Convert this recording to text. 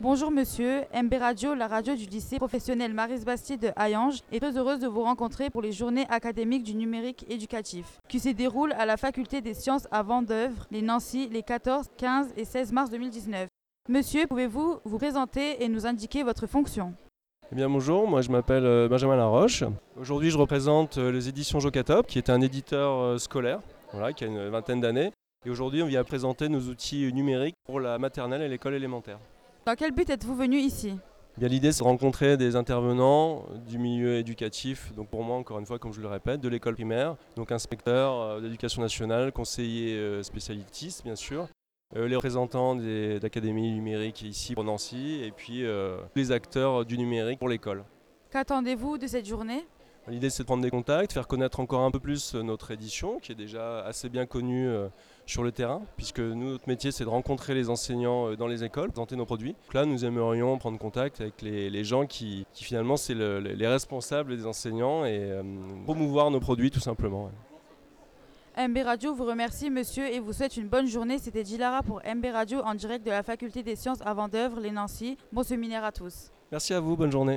Bonjour monsieur, MB Radio, la radio du lycée professionnel Maris Bastier de Hayange, est très heureuse de vous rencontrer pour les journées académiques du numérique éducatif, qui se déroulent à la faculté des sciences à Vendœuvre, les Nancy, les 14, 15 et 16 mars 2019. Monsieur, pouvez-vous vous présenter et nous indiquer votre fonction? Eh bien bonjour, moi je m'appelle euh, Benjamin Laroche. Aujourd'hui je représente euh, les éditions Jocatop, qui est un éditeur euh, scolaire, qui a une vingtaine d'années. Et aujourd'hui on vient présenter nos outils numériques pour la maternelle et l'école élémentaire. Dans quel but êtes-vous venu ici Bien, l'idée c'est de rencontrer des intervenants du milieu éducatif, donc pour moi encore une fois comme je le répète, de l'école primaire, donc inspecteur euh, d'éducation nationale, conseiller euh, spécialiste bien sûr, euh, les représentants des- d'académies numériques ici pour Nancy, et puis euh, les acteurs du numérique pour l'école. Qu'attendez-vous de cette journée? L'idée c'est de prendre des contacts, faire connaître encore un peu plus euh, notre édition qui est déjà assez bien connue euh, sur le terrain puisque nous notre métier c'est de rencontrer les enseignants euh, dans les écoles, présenter nos produits. Donc là nous aimerions prendre contact avec les, les gens qui, qui finalement c'est le- les responsables des enseignants et euh, promouvoir nos produits tout simplement. ouais. MB Radio vous remercie monsieur et vous souhaite une bonne journée. C'était Dilara pour MB Radio en direct de la faculté des sciences à Vendœuvre, les Nancy. Bon séminaire à tous. Merci à vous, bonne journée.